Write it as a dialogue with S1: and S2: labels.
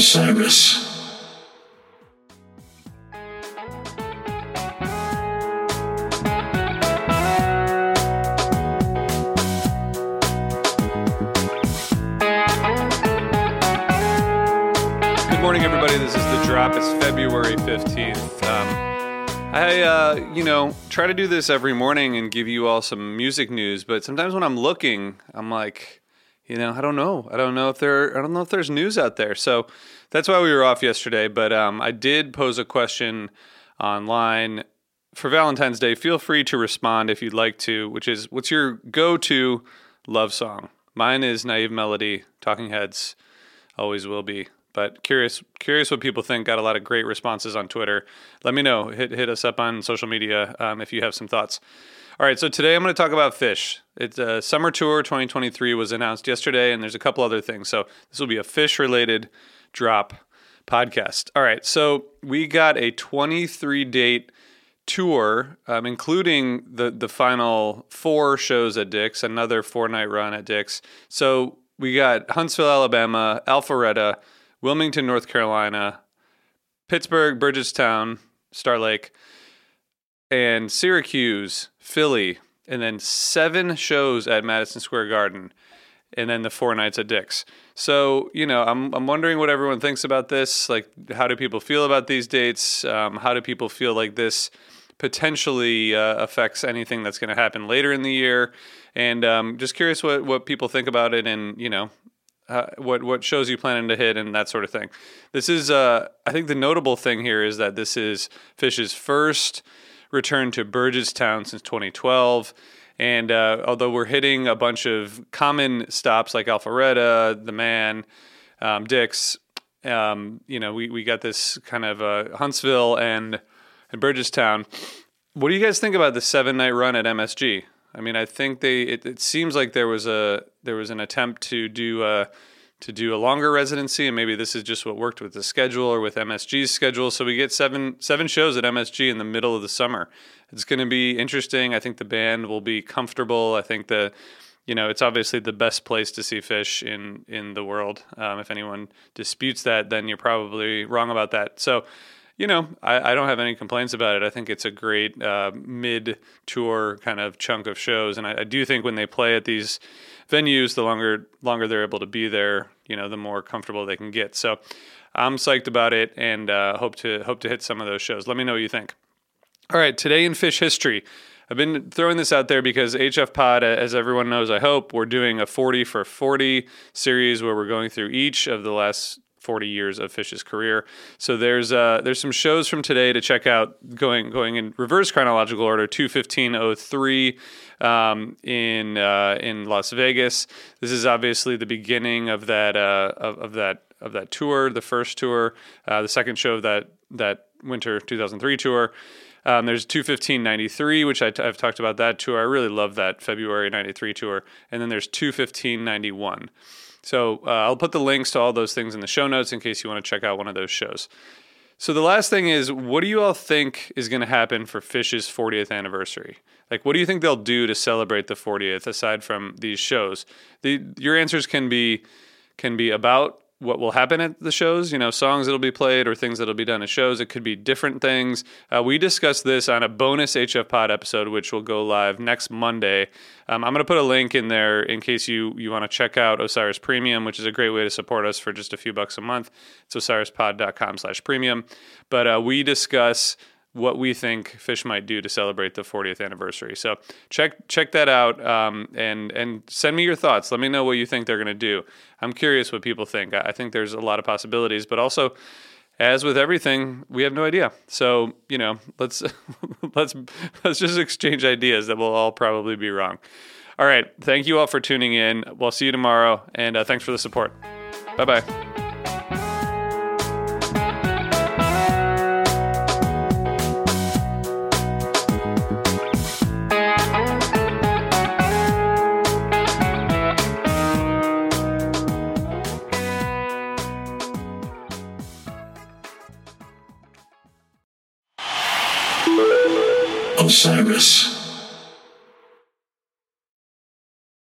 S1: Osiris.
S2: Good morning, everybody. This is the drop. It's February 15th. Um, I, uh, you know, try to do this every morning and give you all some music news, but sometimes when I'm looking, I'm like, you know, I don't know. I don't know if there, I don't know if there's news out there. So that's why we were off yesterday. But um, I did pose a question online for Valentine's Day. Feel free to respond if you'd like to, which is, what's your go-to love song? Mine is Naive Melody, Talking Heads, always will be. But curious, curious what people think. Got a lot of great responses on Twitter. Let me know. Hit hit us up on social media um, if you have some thoughts. All right, so today I'm going to talk about Phish. It's a uh, summer tour 2023 was announced yesterday, and there's a couple other things. So this will be a Phish related drop podcast. All right, so we got a 23 date tour, um, including the the final four shows at Dick's, another four night run at Dick's. So we got Huntsville, Alabama, Alpharetta. Wilmington, North Carolina, Pittsburgh, Burgettstown, Star Lake, and Syracuse, Philly, and then seven shows at Madison Square Garden, and then the four nights at Dick's. So you know, I'm I'm wondering what everyone thinks about this. Like, how do people feel about these dates? Um, how do people feel like this potentially uh, affects anything that's going to happen later in the year? And um, just curious what what people think about it, and you know, uh, what what shows you planning to hit and that sort of thing. This is, uh, I think, the notable thing here is that this is Phish's first return to Burgettstown since 2012. And uh, although we're hitting a bunch of common stops like Alpharetta, The Mann, um, Dick's, um, you know, we, we got this kind of uh, Huntsville and, and Burgettstown. What do you guys think about the seven night run at MSG? I mean, I think they. It, it, seems like there was a there was an attempt to do a to do a longer residency, and maybe this is just what worked with the schedule or with MSG's schedule. So we get seven seven shows at MSG in the middle of the summer. It's going to be interesting. I think the band will be comfortable. I think the you know it's obviously the best place to see Phish in in the world. Um, if anyone disputes that, then you're probably wrong about that. So you know, I, I, don't have any complaints about it. I think it's a great uh, mid tour kind of chunk of shows, and I, I, do think when they play at these venues, the longer longer they're able to be there, you know, the more comfortable they can get. So I'm psyched about it, and uh, hope to hope to hit some of those shows. Let me know what you think. All right, today in Phish history. I've been throwing this out there because HF Pod, as everyone knows, I hope, we're doing a 40 for 40 series where we're going through each of the last 40 years of Phish's career. So there's uh, there's some shows from today to check out going going in reverse chronological order. 21503 um, in uh, in Las Vegas. This is obviously the beginning of that uh, of, of, that of that tour, the first tour, uh, the second show of that that winter 2003 tour. Um, there's 21593, which i t- I've talked about that tour. I really love that February 93 tour. And then there's 21591. So uh, I'll put the links to all those things in the show notes in case you want to check out one of those shows. So the last thing is, what do you all think is going to happen for Phish's 40th anniversary? Like, what do you think they'll do to celebrate the 40th aside from these shows? The your answers can be can be about what will happen at the shows, you know, songs that'll be played or things that'll be done at shows. It could be different things. Uh, we discussed this on a bonus HF Pod episode, which will go live next Monday. Um, I'm going to put a link in there in case you, you want to check out Osiris Premium, which is a great way to support us for just a few bucks a month. It's osirispod.com slash premium. But uh, we discuss what we think Phish might do to celebrate the 40th anniversary. So check check that out um, and and send me your thoughts. Let me know what you think they're going to do. I'm curious what people think. I think there's a lot of possibilities, but also as with everything, we have no idea. So you know, let's let's let's just exchange ideas that we'll all probably be wrong. All right, thank you all for tuning in. We'll see you tomorrow, and uh, thanks for the support. Bye bye.
S1: Osiris.